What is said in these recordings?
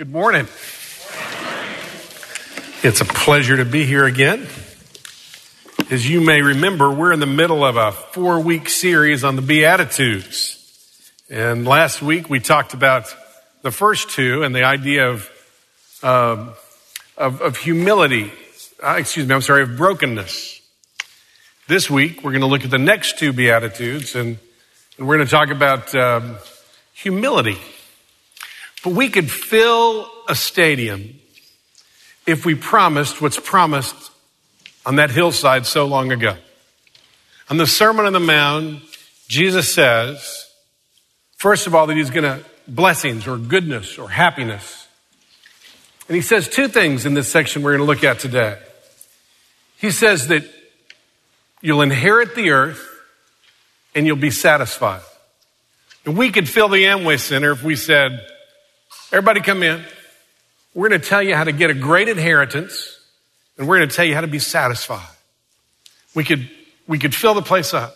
Good morning. It's a pleasure to be here again. As you may remember, we're in the middle of a four week series on the Beatitudes. And last week we talked about the first two and the idea of, um, of, of, humility. Uh, excuse me, I'm sorry, of brokenness. This week we're going to look at the next two Beatitudes and, and we're going to talk about um, humility. But we could fill a stadium if we promised what's promised on that hillside so long ago. On the Sermon on the Mount, Jesus says, first of all, that he's going to blessings or goodness or happiness. And he says two things in this section we're going to look at today. He says that you'll inherit the earth and you'll be satisfied. And we could fill the Amway Center if we said, Everybody come in. We're going to tell you how to get a great inheritance and we're going to tell you how to be satisfied. We could, we could fill the place up.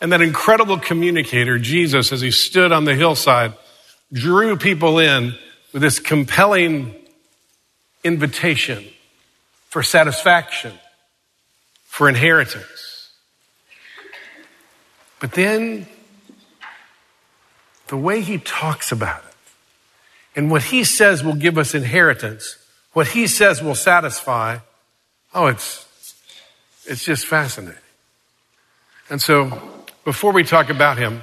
And that incredible communicator, Jesus, as he stood on the hillside, drew people in with this compelling invitation for satisfaction, for inheritance. But then the way he talks about it, and what he says will give us inheritance, what he says will satisfy, oh, it's, it's just fascinating. And so before we talk about him,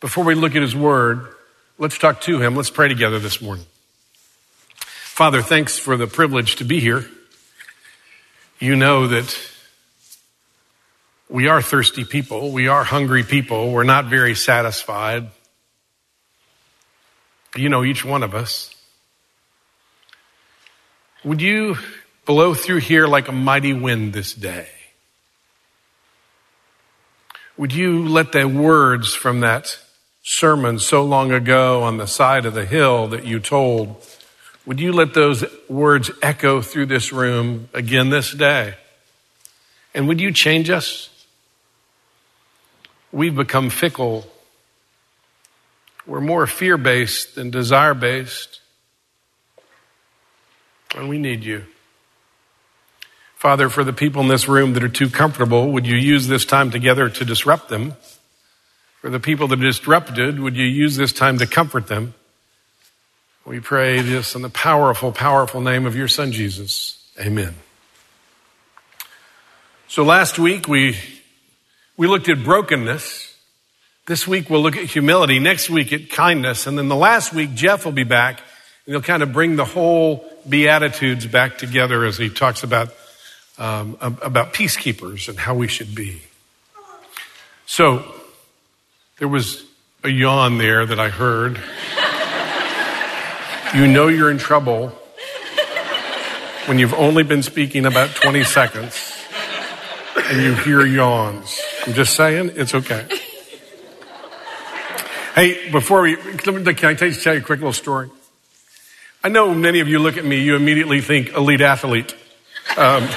before we look at his word, let's talk to him. Let's pray together this morning. Father, thanks for the privilege to be here. You know that we are thirsty people. We are hungry people. We're not very satisfied. You know each one of us. Would you blow through here like a mighty wind this day? Would you let the words from that sermon so long ago on the side of the hill that you told, would you let those words echo through this room again this day? And would you change us? We've become fickle we're more fear based than desire based. And we need you. Father, for the people in this room that are too comfortable, would you use this time together to disrupt them? For the people that are disrupted, would you use this time to comfort them? We pray this in the powerful, powerful name of your son, Jesus. Amen. So last week we, we looked at brokenness. This week we'll look at humility. Next week at kindness. And then the last week, Jeff will be back and he'll kind of bring the whole Beatitudes back together as he talks about, um, about peacekeepers and how we should be. So there was a yawn there that I heard. you know you're in trouble when you've only been speaking about 20 seconds and you hear yawns. I'm just saying, it's okay. Hey, before we, can I tell you, tell you a quick little story? I know many of you look at me, you immediately think elite athlete. Um,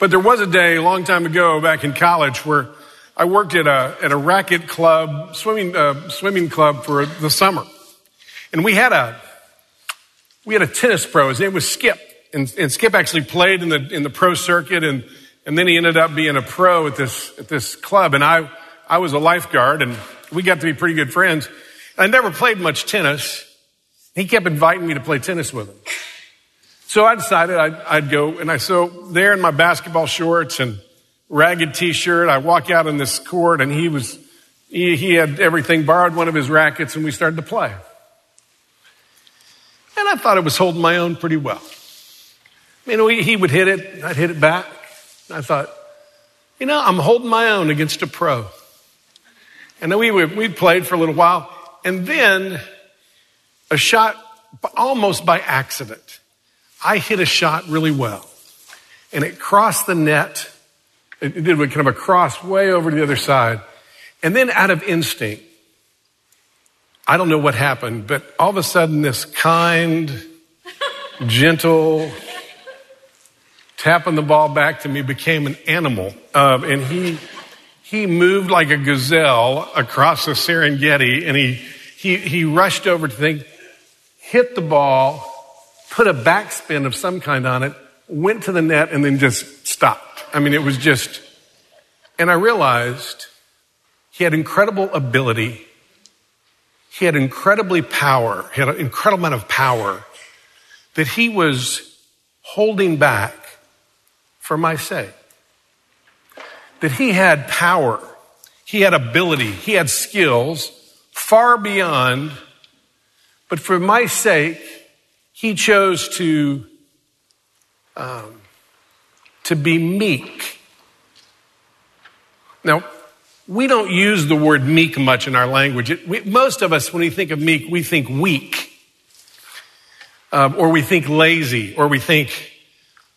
but there was a day a long time ago back in college where I worked at a, at a racket club, swimming, uh, swimming club for the summer. And we had a, we had a tennis pro. His name was Skip. And, and Skip actually played in the, in the pro circuit and, and then he ended up being a pro at this, at this club. And I, I was a lifeguard and we got to be pretty good friends. I never played much tennis. He kept inviting me to play tennis with him. So I decided I'd, I'd go and I, so there in my basketball shorts and ragged t-shirt, I walk out on this court and he was, he, he had everything, borrowed one of his rackets and we started to play. And I thought I was holding my own pretty well. You know, he would hit it, I'd hit it back. I thought, you know, I'm holding my own against a pro. And then we, we played for a little while. And then a shot almost by accident. I hit a shot really well. And it crossed the net. It did kind of a cross way over to the other side. And then out of instinct, I don't know what happened, but all of a sudden this kind, gentle, tapping the ball back to me became an animal. Uh, and he, he moved like a gazelle across the Serengeti and he, he, he rushed over to think, hit the ball, put a backspin of some kind on it, went to the net, and then just stopped. I mean, it was just, and I realized he had incredible ability. He had incredibly power. He had an incredible amount of power that he was holding back for my sake. That he had power. He had ability. He had skills far beyond, but for my sake, he chose to, um, to be meek. Now, we don't use the word meek much in our language. It, we, most of us, when we think of meek, we think weak, um, or we think lazy, or we think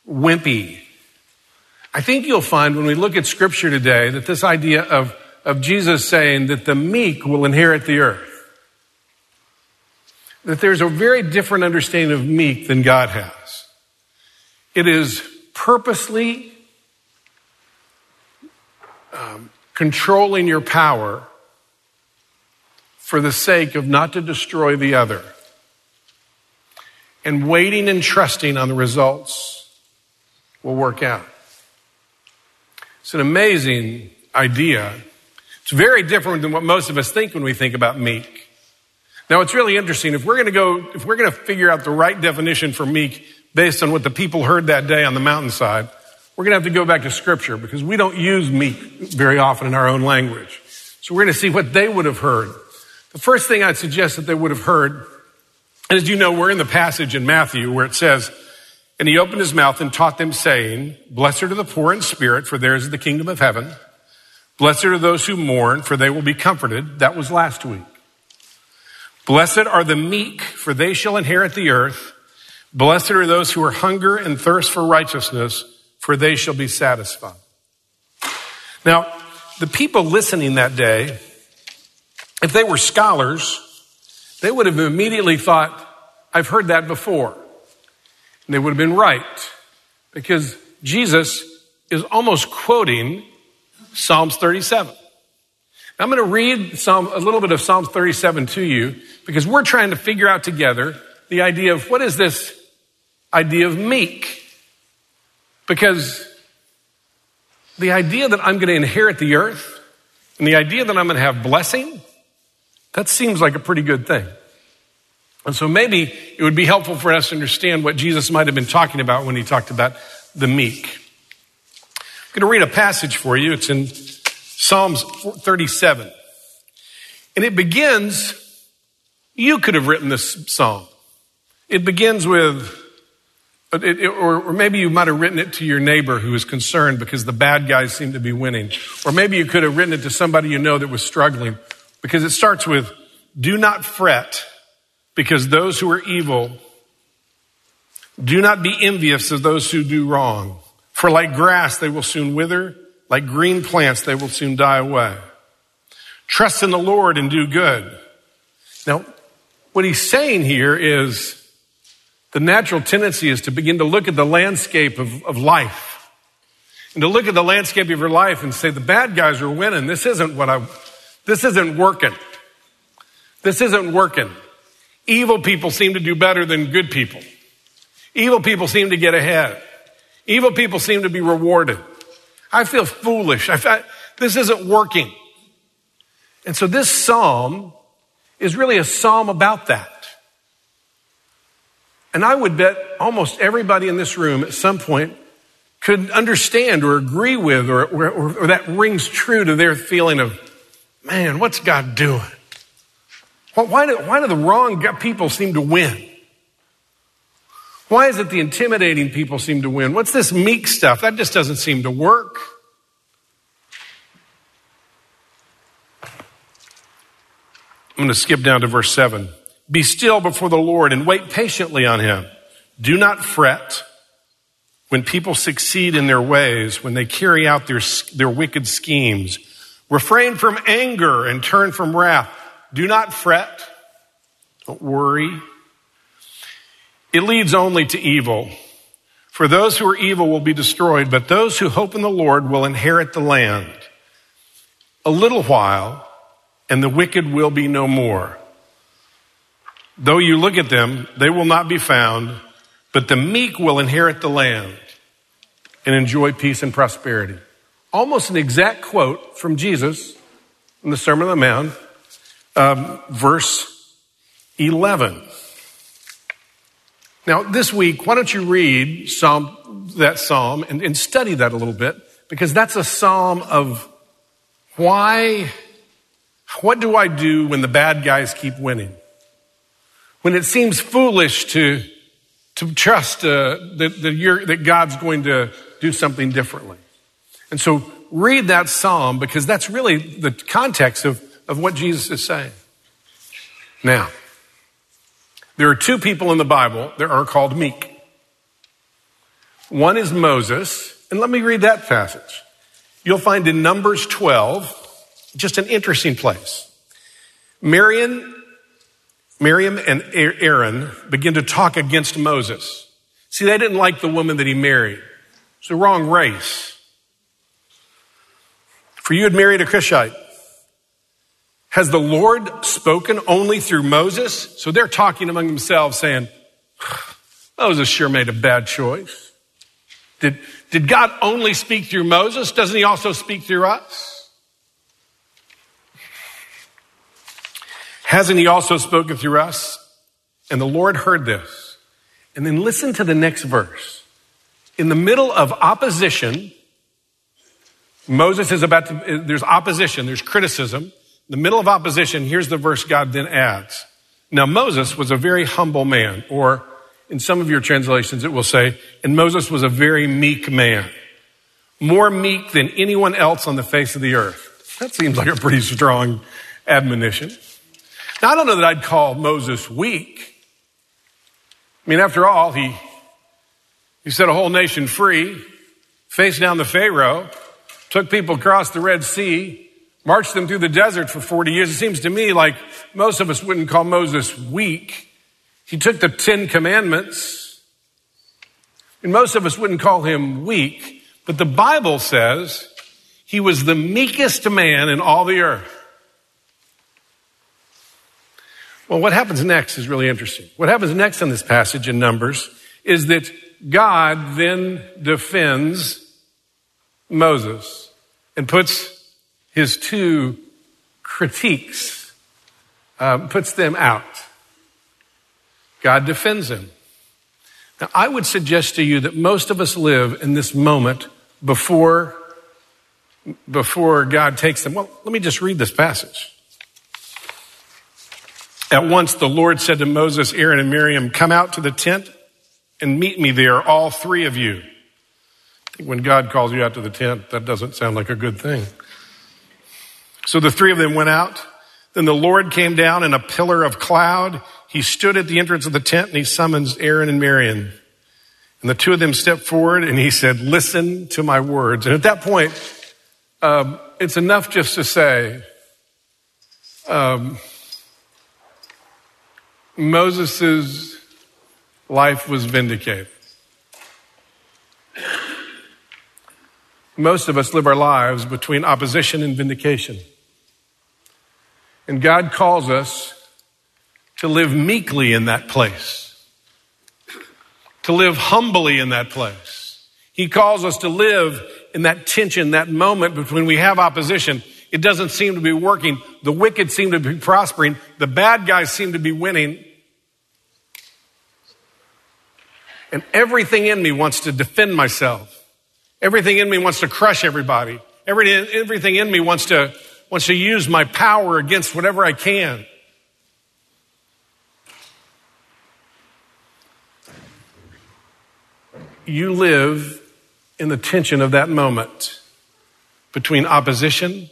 wimpy. I think you'll find when we look at scripture today that this idea of, of Jesus saying that the meek will inherit the earth, that there's a very different understanding of meek than God has. It is purposely um, controlling your power for the sake of not to destroy the other and waiting and trusting on the results will work out. It's an amazing idea. It's very different than what most of us think when we think about meek. Now, it's really interesting. If we're going to go, if we're going to figure out the right definition for meek based on what the people heard that day on the mountainside, we're going to have to go back to scripture because we don't use meek very often in our own language. So we're going to see what they would have heard. The first thing I'd suggest that they would have heard, and as you know, we're in the passage in Matthew where it says, and he opened his mouth and taught them saying, blessed are the poor in spirit, for theirs is the kingdom of heaven. Blessed are those who mourn, for they will be comforted. That was last week. Blessed are the meek, for they shall inherit the earth. Blessed are those who are hunger and thirst for righteousness, for they shall be satisfied. Now, the people listening that day, if they were scholars, they would have immediately thought, I've heard that before. And they would have been right because Jesus is almost quoting Psalms 37. Now, I'm going to read some, a little bit of Psalms 37 to you because we're trying to figure out together the idea of what is this idea of meek? Because the idea that I'm going to inherit the earth and the idea that I'm going to have blessing, that seems like a pretty good thing. And so maybe it would be helpful for us to understand what Jesus might have been talking about when he talked about the meek. I'm going to read a passage for you. It's in Psalms 37. And it begins, you could have written this psalm. It begins with it, it, or, or, maybe you might have written it to your neighbor who was concerned because the bad guys seem to be winning. Or maybe you could have written it to somebody you know that was struggling because it starts with, do not fret because those who are evil do not be envious of those who do wrong. For like grass, they will soon wither. Like green plants, they will soon die away. Trust in the Lord and do good. Now, what he's saying here is the natural tendency is to begin to look at the landscape of, of life and to look at the landscape of your life and say, the bad guys are winning. This isn't what I, this isn't working. This isn't working. Evil people seem to do better than good people. Evil people seem to get ahead. Evil people seem to be rewarded. I feel foolish. I feel, this isn't working. And so this psalm is really a psalm about that. And I would bet almost everybody in this room at some point could understand or agree with, or, or, or, that rings true to their feeling of, man, what's God doing? Why do, why do the wrong people seem to win? Why is it the intimidating people seem to win? What's this meek stuff? That just doesn't seem to work. I'm going to skip down to verse 7. Be still before the Lord and wait patiently on him. Do not fret when people succeed in their ways, when they carry out their, their wicked schemes. Refrain from anger and turn from wrath. Do not fret. Don't worry. It leads only to evil. For those who are evil will be destroyed, but those who hope in the Lord will inherit the land. A little while, and the wicked will be no more. Though you look at them, they will not be found, but the meek will inherit the land and enjoy peace and prosperity. Almost an exact quote from Jesus in the Sermon on the Mount, um, verse 11. Now, this week, why don't you read Psalm, that psalm and, and study that a little bit? Because that's a psalm of why, what do I do when the bad guys keep winning? When it seems foolish to, to trust uh, that, that, that God's going to do something differently. And so read that psalm because that's really the context of, of what Jesus is saying. Now, there are two people in the Bible that are called meek. One is Moses, and let me read that passage. You'll find in Numbers 12, just an interesting place. Miriam, Miriam and Aaron begin to talk against Moses. See, they didn't like the woman that he married. It's the wrong race. For you had married a Cushite. Has the Lord spoken only through Moses? So they're talking among themselves saying, Moses sure made a bad choice. Did, did God only speak through Moses? Doesn't he also speak through us? Hasn't he also spoken through us? And the Lord heard this. And then listen to the next verse. In the middle of opposition, Moses is about to, there's opposition, there's criticism. The middle of opposition, here's the verse God then adds. Now, Moses was a very humble man, or in some of your translations, it will say, and Moses was a very meek man, more meek than anyone else on the face of the earth. That seems like a pretty strong admonition. Now, I don't know that I'd call Moses weak. I mean, after all, he, he set a whole nation free, faced down the Pharaoh, took people across the Red Sea, marched them through the desert for 40 years. It seems to me like most of us wouldn't call Moses weak. He took the Ten Commandments, and most of us wouldn't call him weak, but the Bible says he was the meekest man in all the earth. Well, what happens next is really interesting. What happens next in this passage in Numbers is that God then defends Moses and puts his two critiques, um, puts them out. God defends him. Now, I would suggest to you that most of us live in this moment before, before God takes them. Well, let me just read this passage. At once the Lord said to Moses, Aaron, and Miriam, Come out to the tent and meet me there, all three of you. When God calls you out to the tent, that doesn't sound like a good thing. So the three of them went out. Then the Lord came down in a pillar of cloud. He stood at the entrance of the tent and he summons Aaron and Miriam. And the two of them stepped forward and he said, listen to my words. And at that point, um, it's enough just to say, um, Moses' life was vindicated. Most of us live our lives between opposition and vindication. And God calls us to live meekly in that place, to live humbly in that place. He calls us to live in that tension, that moment between we have opposition. It doesn't seem to be working. The wicked seem to be prospering. The bad guys seem to be winning. And everything in me wants to defend myself. Everything in me wants to crush everybody. Everything, in me wants to, wants to use my power against whatever I can. You live in the tension of that moment between opposition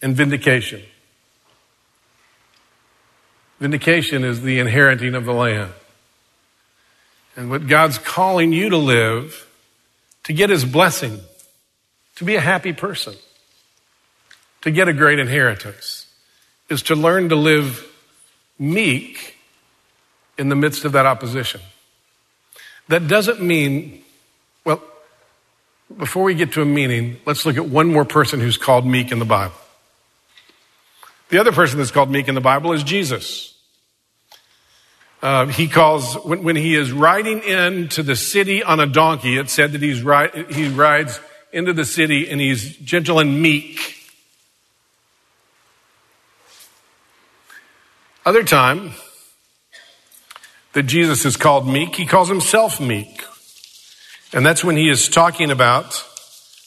and vindication. Vindication is the inheriting of the land. And what God's calling you to live to get his blessing, to be a happy person, to get a great inheritance, is to learn to live meek in the midst of that opposition. That doesn't mean, well, before we get to a meaning, let's look at one more person who's called meek in the Bible. The other person that's called meek in the Bible is Jesus. Uh, he calls, when, when, he is riding into the city on a donkey, it said that he's ri- he rides into the city and he's gentle and meek. Other time that Jesus is called meek, he calls himself meek. And that's when he is talking about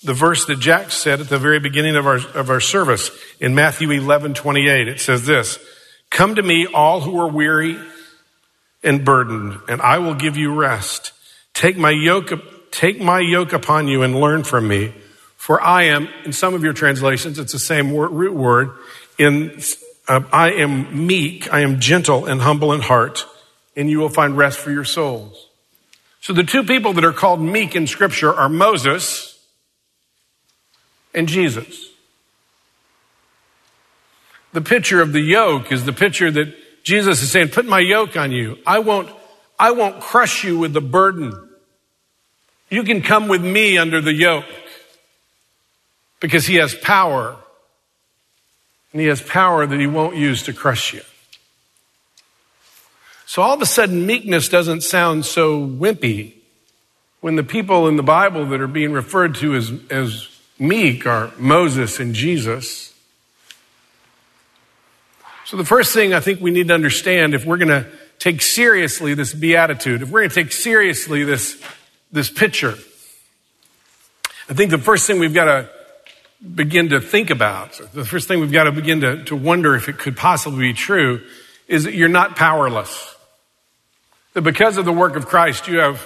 the verse that Jack said at the very beginning of our, of our service in Matthew 11, 28. It says this, come to me all who are weary and burdened, and I will give you rest. Take my yoke, take my yoke upon you and learn from me. For I am, in some of your translations, it's the same root word. In, uh, I am meek, I am gentle and humble in heart, and you will find rest for your souls. So the two people that are called meek in scripture are Moses and Jesus. The picture of the yoke is the picture that Jesus is saying, put my yoke on you. I won't, I won't crush you with the burden. You can come with me under the yoke because he has power and he has power that he won't use to crush you. So all of a sudden, meekness doesn't sound so wimpy when the people in the Bible that are being referred to as, as meek are Moses and Jesus. So the first thing I think we need to understand if we're going to take seriously this beatitude, if we're going to take seriously this, this picture, I think the first thing we've got to begin to think about, the first thing we've got to begin to, to wonder if it could possibly be true, is that you're not powerless. That because of the work of Christ, you have,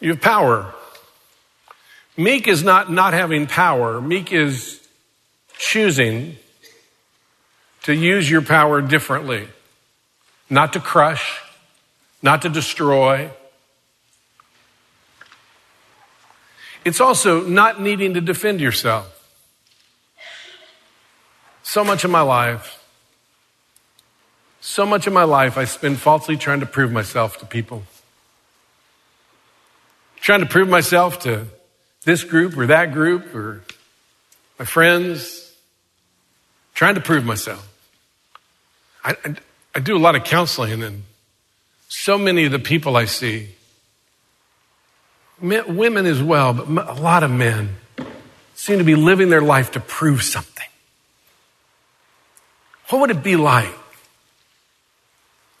you have power. Meek is not not having power. Meek is choosing to use your power differently, not to crush, not to destroy. It's also not needing to defend yourself. So much of my life, so much of my life, I spend falsely trying to prove myself to people. Trying to prove myself to this group or that group or my friends. Trying to prove myself. I, I, I do a lot of counseling, and so many of the people I see, men, women as well, but a lot of men, seem to be living their life to prove something. What would it be like?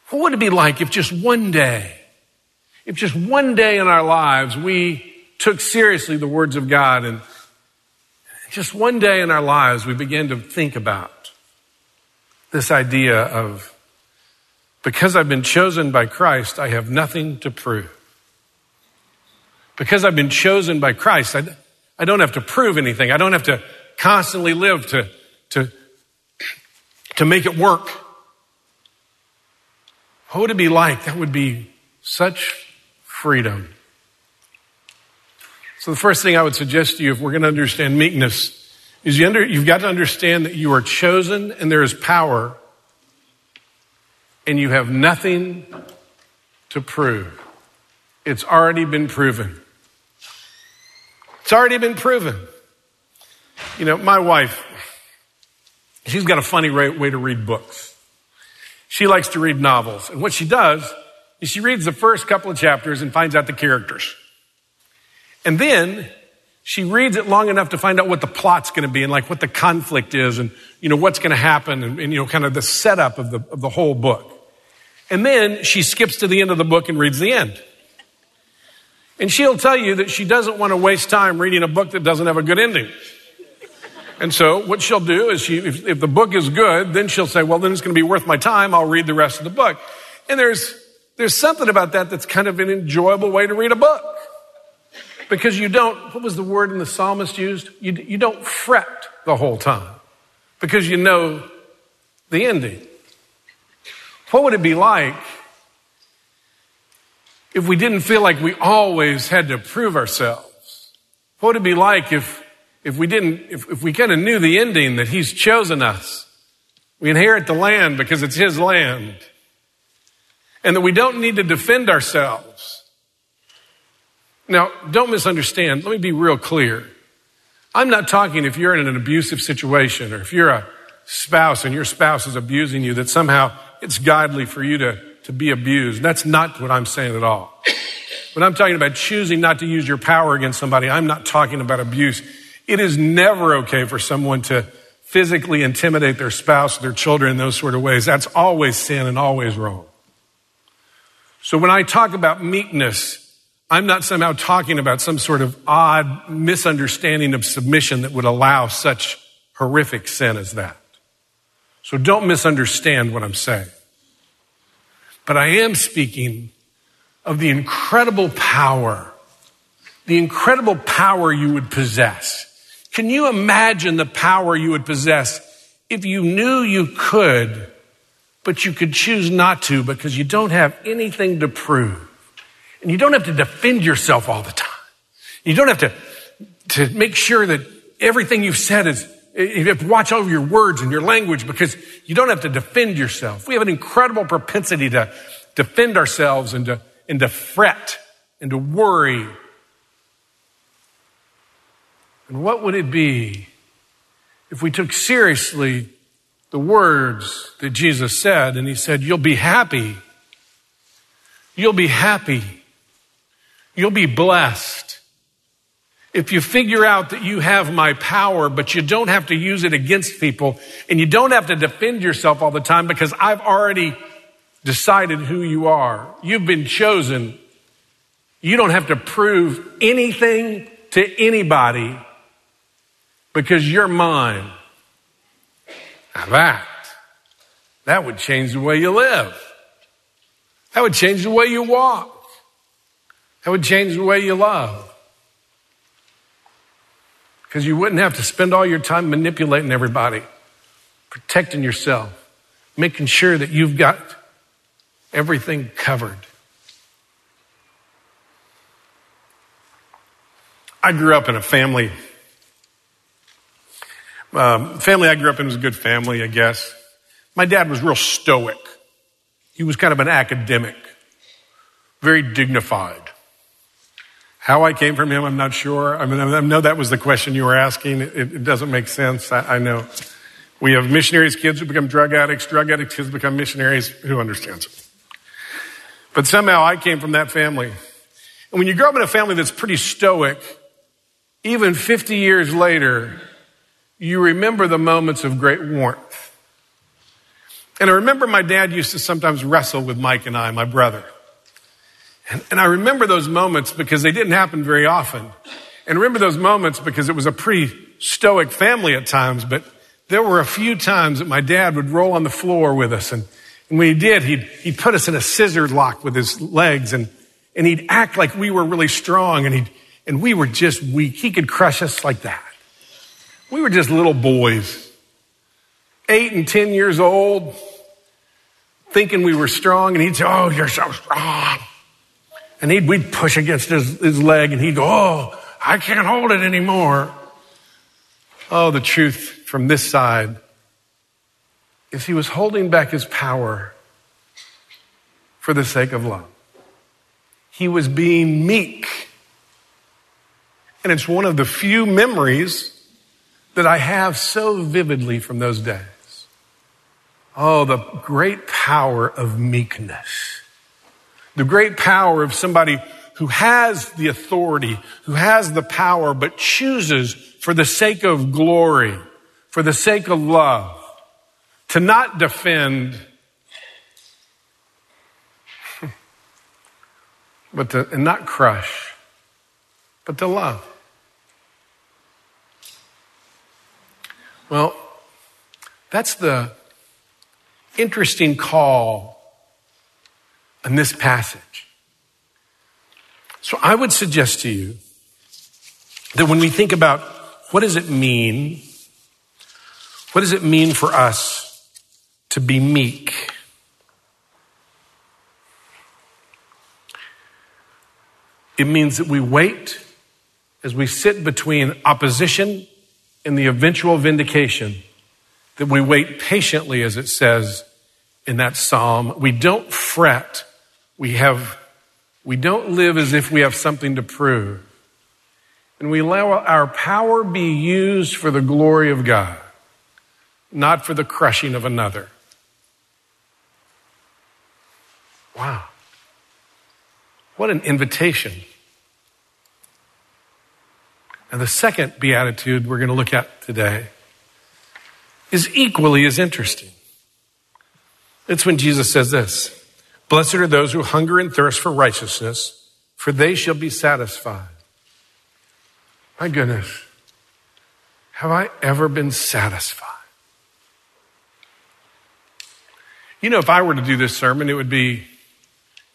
What would it be like if just one day, if just one day in our lives we took seriously the words of God and just one day in our lives we began to think about this idea of because I've been chosen by Christ, I have nothing to prove. Because I've been chosen by Christ, I, I don't have to prove anything. I don't have to constantly live to, to, to make it work. What would it be like? That would be such freedom. So the first thing I would suggest to you, if we're going to understand meekness, is you under, you've got to understand that you are chosen and there is power and you have nothing to prove. It's already been proven. It's already been proven. You know, my wife, she's got a funny way to read books. She likes to read novels. And what she does is she reads the first couple of chapters and finds out the characters. And then she reads it long enough to find out what the plot's going to be and like what the conflict is and, you know, what's going to happen and, and, you know, kind of the setup of the, of the whole book. And then she skips to the end of the book and reads the end. And she'll tell you that she doesn't want to waste time reading a book that doesn't have a good ending. And so what she'll do is she, if, if the book is good, then she'll say, well, then it's going to be worth my time. I'll read the rest of the book. And there's, there's something about that that's kind of an enjoyable way to read a book. Because you don't, what was the word in the psalmist used? You, you don't fret the whole time because you know the ending. What would it be like if we didn't feel like we always had to prove ourselves? What would it be like if, if we didn't, if, if we kind of knew the ending that He's chosen us? We inherit the land because it's His land. And that we don't need to defend ourselves. Now, don't misunderstand. Let me be real clear. I'm not talking if you're in an abusive situation or if you're a spouse and your spouse is abusing you, that somehow it's godly for you to, to be abused. That's not what I'm saying at all. When I'm talking about choosing not to use your power against somebody, I'm not talking about abuse. It is never okay for someone to physically intimidate their spouse, their children in those sort of ways. That's always sin and always wrong. So when I talk about meekness, I'm not somehow talking about some sort of odd misunderstanding of submission that would allow such horrific sin as that. So don't misunderstand what I'm saying. But I am speaking of the incredible power, the incredible power you would possess. Can you imagine the power you would possess if you knew you could, but you could choose not to because you don't have anything to prove? And you don't have to defend yourself all the time. You don't have to, to make sure that everything you've said is, you have to watch over your words and your language because you don't have to defend yourself. We have an incredible propensity to defend ourselves and to, and to fret and to worry. And what would it be if we took seriously the words that Jesus said and he said, You'll be happy. You'll be happy. You'll be blessed. If you figure out that you have my power, but you don't have to use it against people and you don't have to defend yourself all the time because I've already decided who you are. You've been chosen. You don't have to prove anything to anybody because you're mine. Now that, that would change the way you live. That would change the way you walk. That would change the way you love. Because you wouldn't have to spend all your time manipulating everybody, protecting yourself, making sure that you've got everything covered. I grew up in a family. Um, family I grew up in was a good family, I guess. My dad was real stoic. He was kind of an academic, very dignified. How I came from him, I'm not sure. I mean, I know that was the question you were asking. It, it doesn't make sense. I, I, know. We have missionaries' kids who become drug addicts, drug addicts' kids become missionaries. Who understands? But somehow I came from that family. And when you grow up in a family that's pretty stoic, even 50 years later, you remember the moments of great warmth. And I remember my dad used to sometimes wrestle with Mike and I, my brother. And, and I remember those moments because they didn't happen very often. And remember those moments because it was a pretty stoic family at times, but there were a few times that my dad would roll on the floor with us. And, and when he did, he'd, he'd put us in a scissor lock with his legs and, and he'd act like we were really strong and he'd, and we were just weak. He could crush us like that. We were just little boys, eight and 10 years old, thinking we were strong. And he'd say, Oh, you're so strong. And he'd, we'd push against his, his leg and he'd go, Oh, I can't hold it anymore. Oh, the truth from this side is he was holding back his power for the sake of love. He was being meek. And it's one of the few memories that I have so vividly from those days. Oh, the great power of meekness the great power of somebody who has the authority, who has the power, but chooses for the sake of glory, for the sake of love, to not defend, but to, and not crush, but to love. Well, that's the interesting call in this passage. So I would suggest to you that when we think about what does it mean, what does it mean for us to be meek? It means that we wait as we sit between opposition and the eventual vindication, that we wait patiently, as it says in that psalm. We don't fret we have, we don't live as if we have something to prove. And we allow our power be used for the glory of God, not for the crushing of another. Wow. What an invitation. And the second beatitude we're going to look at today is equally as interesting. It's when Jesus says this Blessed are those who hunger and thirst for righteousness, for they shall be satisfied. My goodness, have I ever been satisfied? You know, if I were to do this sermon, it would be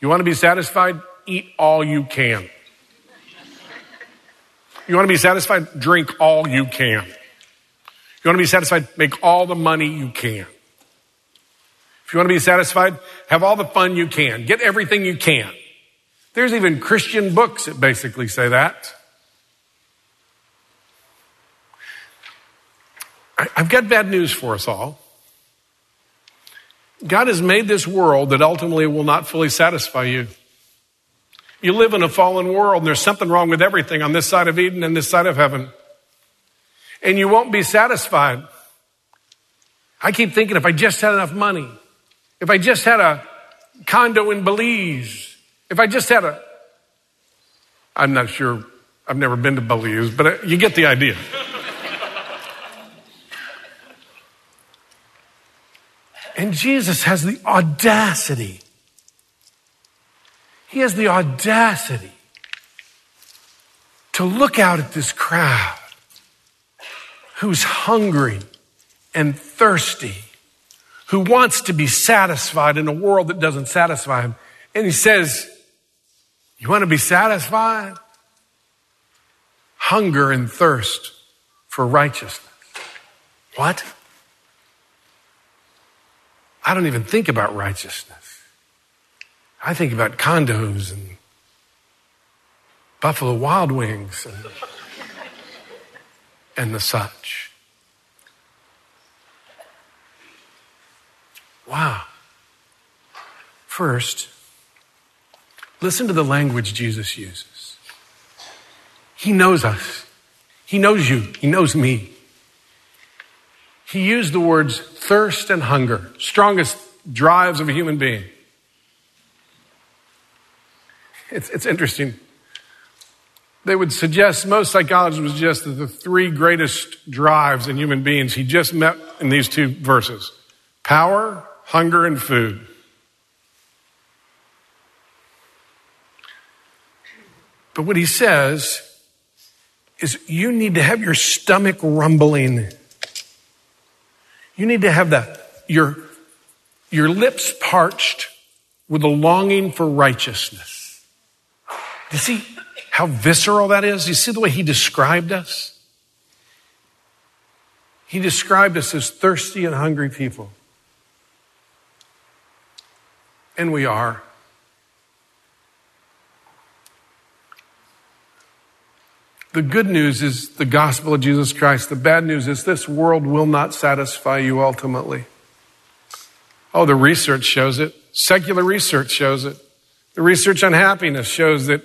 you want to be satisfied? Eat all you can. You want to be satisfied? Drink all you can. You want to be satisfied? Make all the money you can. If you want to be satisfied, have all the fun you can. Get everything you can. There's even Christian books that basically say that. I've got bad news for us all. God has made this world that ultimately will not fully satisfy you. You live in a fallen world and there's something wrong with everything on this side of Eden and this side of heaven. And you won't be satisfied. I keep thinking if I just had enough money, if I just had a condo in Belize, if I just had a, I'm not sure, I've never been to Belize, but uh, you get the idea. and Jesus has the audacity he has the audacity to look out at this crowd who's hungry and thirsty, who wants to be satisfied in a world that doesn't satisfy him. And he says, You want to be satisfied? Hunger and thirst for righteousness. What? I don't even think about righteousness. I think about condos and Buffalo Wild Wings and, and the such. Wow. First, listen to the language Jesus uses. He knows us. He knows you. He knows me. He used the words thirst and hunger, strongest drives of a human being. It's, it's interesting. They would suggest, most psychologists would suggest that the three greatest drives in human beings, he just met in these two verses power, hunger, and food. But what he says is you need to have your stomach rumbling. You need to have the, your, your lips parched with a longing for righteousness. Do you see how visceral that is? You see the way he described us? He described us as thirsty and hungry people. And we are. The good news is the gospel of Jesus Christ. The bad news is this world will not satisfy you ultimately. Oh, the research shows it. Secular research shows it. The research on happiness shows that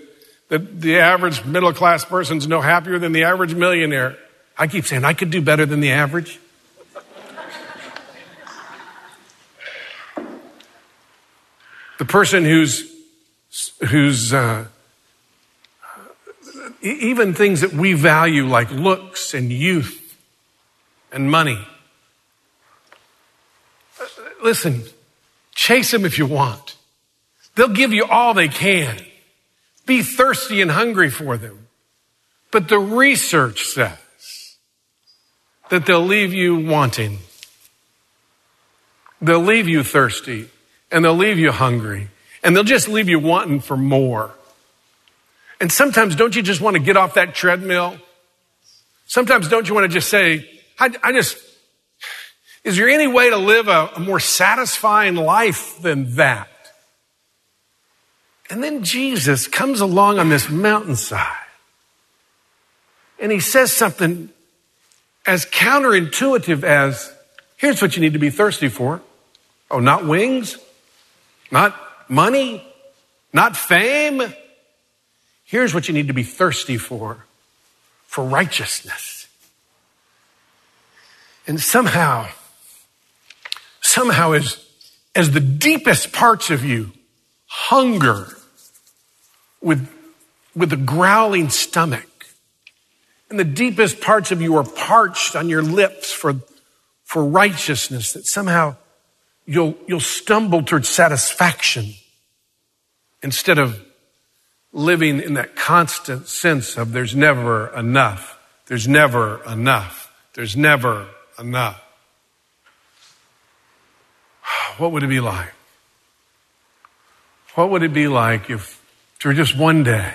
that the average middle class person's no happier than the average millionaire. I keep saying I could do better than the average. The person who's who's uh, even things that we value like looks and youth and money. Listen, chase them if you want. They'll give you all they can. Be thirsty and hungry for them. But the research says that they'll leave you wanting. They'll leave you thirsty and they'll leave you hungry and they'll just leave you wanting for more. And sometimes don't you just want to get off that treadmill? Sometimes don't you want to just say, I, I just, is there any way to live a, a more satisfying life than that? And then Jesus comes along on this mountainside and he says something as counterintuitive as here's what you need to be thirsty for. Oh, not wings, not money, not fame. Here's what you need to be thirsty for for righteousness. And somehow, somehow, as, as the deepest parts of you hunger with, with a growling stomach. And the deepest parts of you are parched on your lips for, for righteousness, that somehow you'll, you'll stumble towards satisfaction instead of living in that constant sense of there's never enough. There's never enough. There's never enough. What would it be like? What would it be like if for just one day,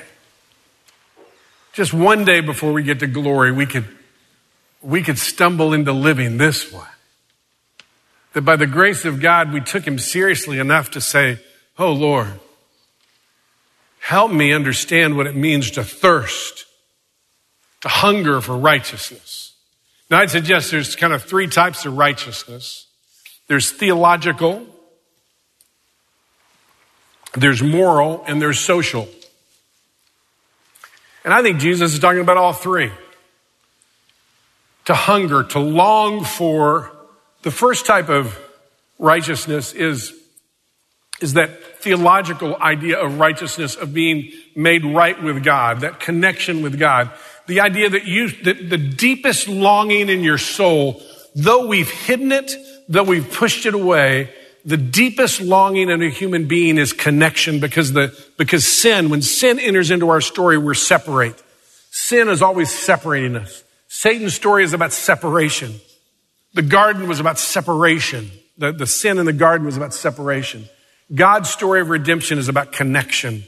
just one day before we get to glory, we could, we could stumble into living this way? That by the grace of God, we took him seriously enough to say, Oh Lord, help me understand what it means to thirst, to hunger for righteousness. Now I'd suggest there's kind of three types of righteousness. There's theological, there's moral, and there's social. And I think Jesus is talking about all three. To hunger, to long for. The first type of righteousness is, is that theological idea of righteousness, of being made right with God, that connection with God. The idea that you, that the deepest longing in your soul, though we've hidden it, though we've pushed it away, the deepest longing in a human being is connection because the, because sin, when sin enters into our story, we're separate. Sin is always separating us. Satan's story is about separation. The garden was about separation. The, the sin in the garden was about separation. God's story of redemption is about connection.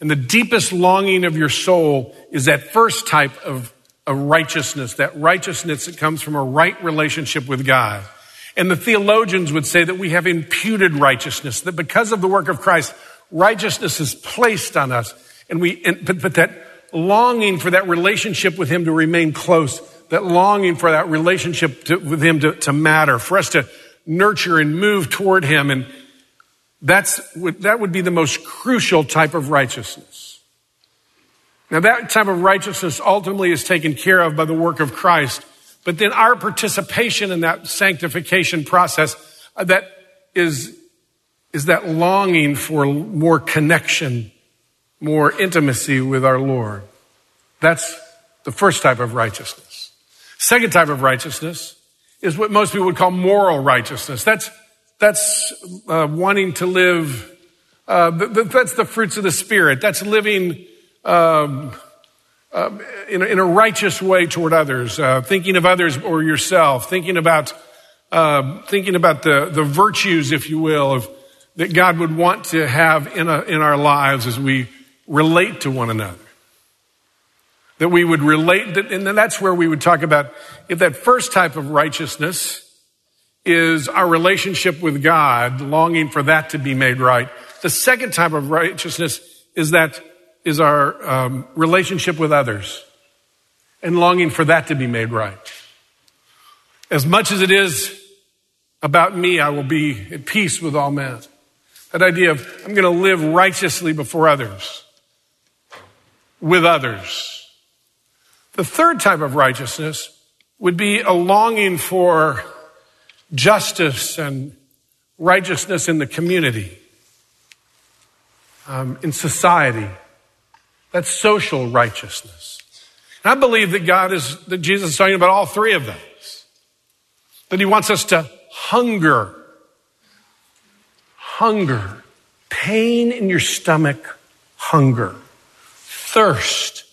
And the deepest longing of your soul is that first type of, of righteousness, that righteousness that comes from a right relationship with God. And the theologians would say that we have imputed righteousness, that because of the work of Christ, righteousness is placed on us. And we, and, but, but that longing for that relationship with Him to remain close, that longing for that relationship to, with Him to, to matter, for us to nurture and move toward Him. And that's, that would be the most crucial type of righteousness. Now that type of righteousness ultimately is taken care of by the work of Christ. But then our participation in that sanctification process, uh, that is, is that longing for more connection, more intimacy with our Lord. That's the first type of righteousness. Second type of righteousness is what most people would call moral righteousness. That's, that's uh, wanting to live, uh, that's the fruits of the Spirit. That's living um, uh, in, a, in, a, righteous way toward others, uh, thinking of others or yourself, thinking about uh, thinking about the the virtues, if you will, of that God would want to have in a, in our lives as we relate to one another. That we would relate, and then that's where we would talk about if that first type of righteousness is our relationship with God, longing for that to be made right. The second type of righteousness is that is our um, relationship with others and longing for that to be made right. As much as it is about me, I will be at peace with all men. That idea of I'm going to live righteously before others, with others. The third type of righteousness would be a longing for justice and righteousness in the community, um, in society. That's social righteousness. And I believe that God is, that Jesus is talking about all three of those. That he wants us to hunger. Hunger. Pain in your stomach. Hunger. Thirst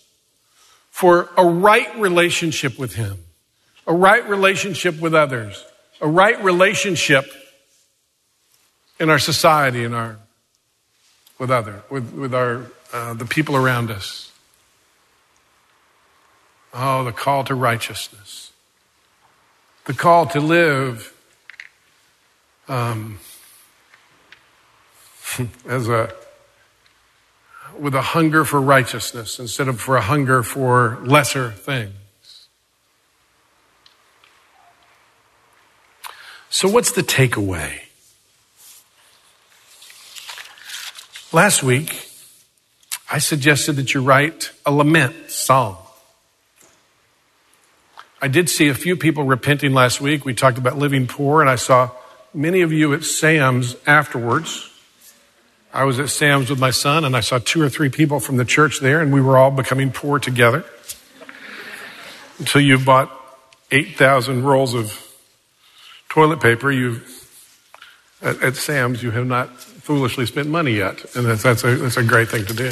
for a right relationship with him. A right relationship with others. A right relationship in our society, in our, with other, with, with our uh, the people around us. Oh, the call to righteousness, the call to live um, as a with a hunger for righteousness instead of for a hunger for lesser things. So, what's the takeaway? Last week, I suggested that you write a lament psalm. I did see a few people repenting last week. We talked about living poor, and I saw many of you at Sam's afterwards. I was at Sam's with my son and I saw two or three people from the church there and we were all becoming poor together. Until you bought 8,000 rolls of toilet paper, you at, at, Sam's, you have not foolishly spent money yet. And that's, that's, a, that's a great thing to do.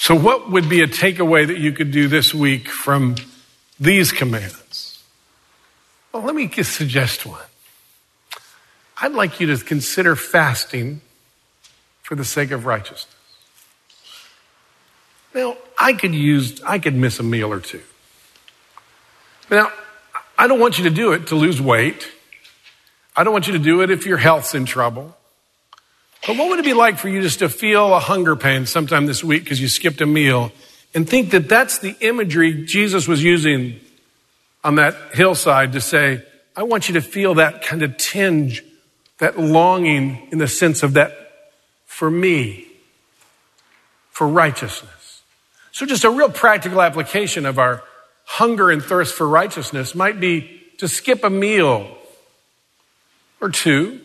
So what would be a takeaway that you could do this week from these commands? Well, let me suggest one. I'd like you to consider fasting for the sake of righteousness. Now, I could use, I could miss a meal or two. Now, I don't want you to do it to lose weight. I don't want you to do it if your health's in trouble. But what would it be like for you just to feel a hunger pain sometime this week because you skipped a meal and think that that's the imagery Jesus was using on that hillside to say, I want you to feel that kind of tinge, that longing in the sense of that for me, for righteousness. So just a real practical application of our hunger and thirst for righteousness might be to skip a meal or two.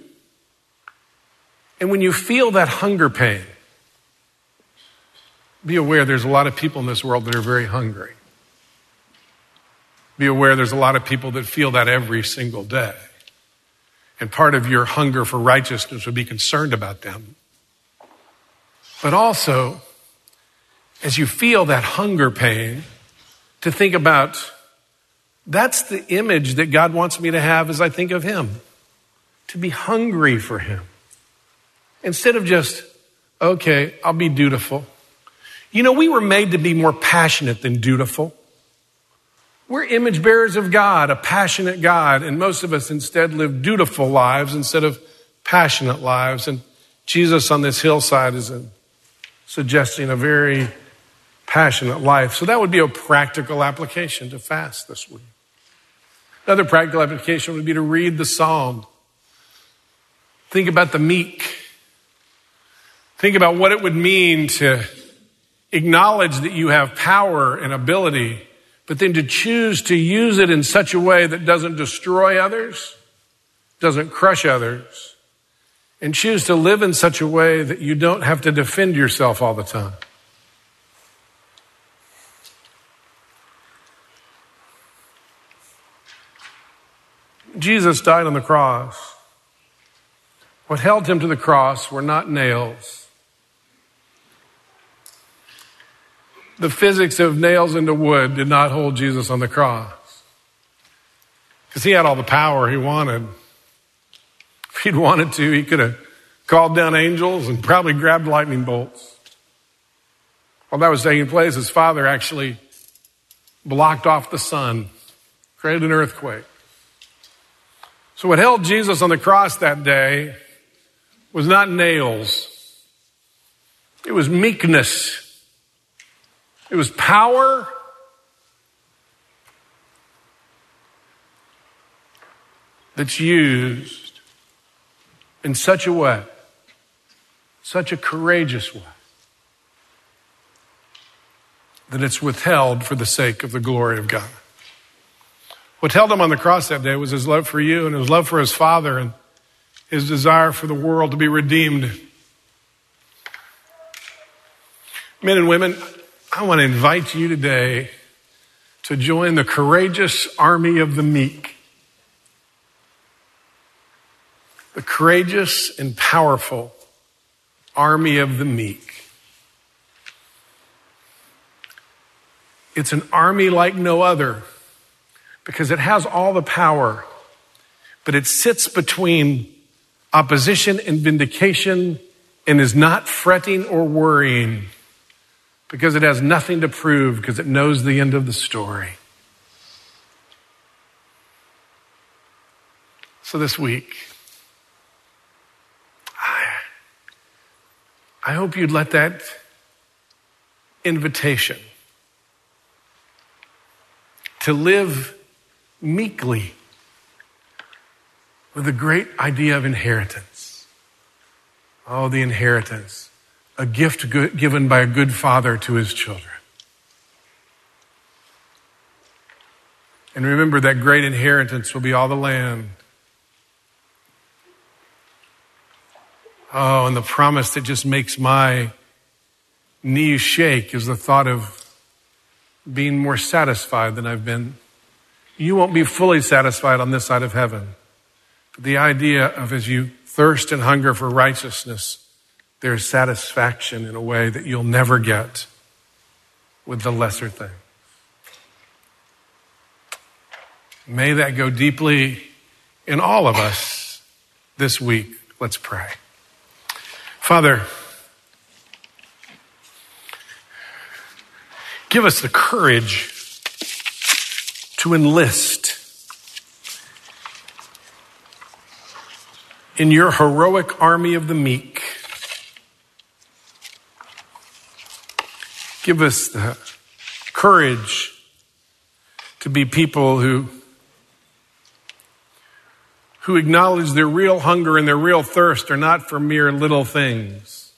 And when you feel that hunger pain, be aware there's a lot of people in this world that are very hungry. Be aware there's a lot of people that feel that every single day. And part of your hunger for righteousness would be concerned about them. But also, as you feel that hunger pain, to think about that's the image that God wants me to have as I think of Him. To be hungry for Him. Instead of just, okay, I'll be dutiful. You know, we were made to be more passionate than dutiful. We're image bearers of God, a passionate God, and most of us instead live dutiful lives instead of passionate lives. And Jesus on this hillside is a, suggesting a very passionate life. So that would be a practical application to fast this week. Another practical application would be to read the psalm. Think about the meek. Think about what it would mean to acknowledge that you have power and ability, but then to choose to use it in such a way that doesn't destroy others, doesn't crush others, and choose to live in such a way that you don't have to defend yourself all the time. Jesus died on the cross. What held him to the cross were not nails. The physics of nails into wood did not hold Jesus on the cross. Because he had all the power he wanted. He'd wanted to, he could have called down angels and probably grabbed lightning bolts. While that was taking place, his father actually blocked off the sun, created an earthquake. So what held Jesus on the cross that day was not nails. It was meekness. It was power. That's used in such a way, such a courageous way, that it's withheld for the sake of the glory of God. What held him on the cross that day was his love for you and his love for his father and his desire for the world to be redeemed. Men and women, I want to invite you today to join the courageous army of the meek. The courageous and powerful army of the meek. It's an army like no other because it has all the power, but it sits between opposition and vindication and is not fretting or worrying because it has nothing to prove because it knows the end of the story. So this week, I hope you'd let that invitation to live meekly with the great idea of inheritance. Oh, the inheritance, a gift given by a good father to his children. And remember that great inheritance will be all the land Oh, and the promise that just makes my knees shake is the thought of being more satisfied than I've been. You won't be fully satisfied on this side of heaven. But the idea of as you thirst and hunger for righteousness, there's satisfaction in a way that you'll never get with the lesser thing. May that go deeply in all of us this week. Let's pray. Father, give us the courage to enlist in your heroic army of the meek. Give us the courage to be people who who acknowledge their real hunger and their real thirst are not for mere little things,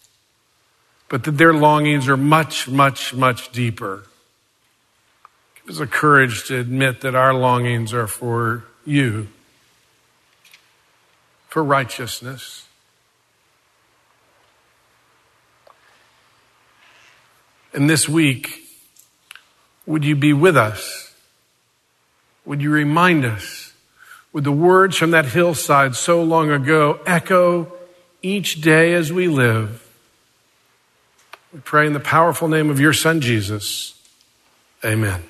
but that their longings are much, much, much deeper. Give us the courage to admit that our longings are for you, for righteousness. And this week, would you be with us? Would you remind us? Would the words from that hillside so long ago echo each day as we live? We pray in the powerful name of your Son, Jesus. Amen.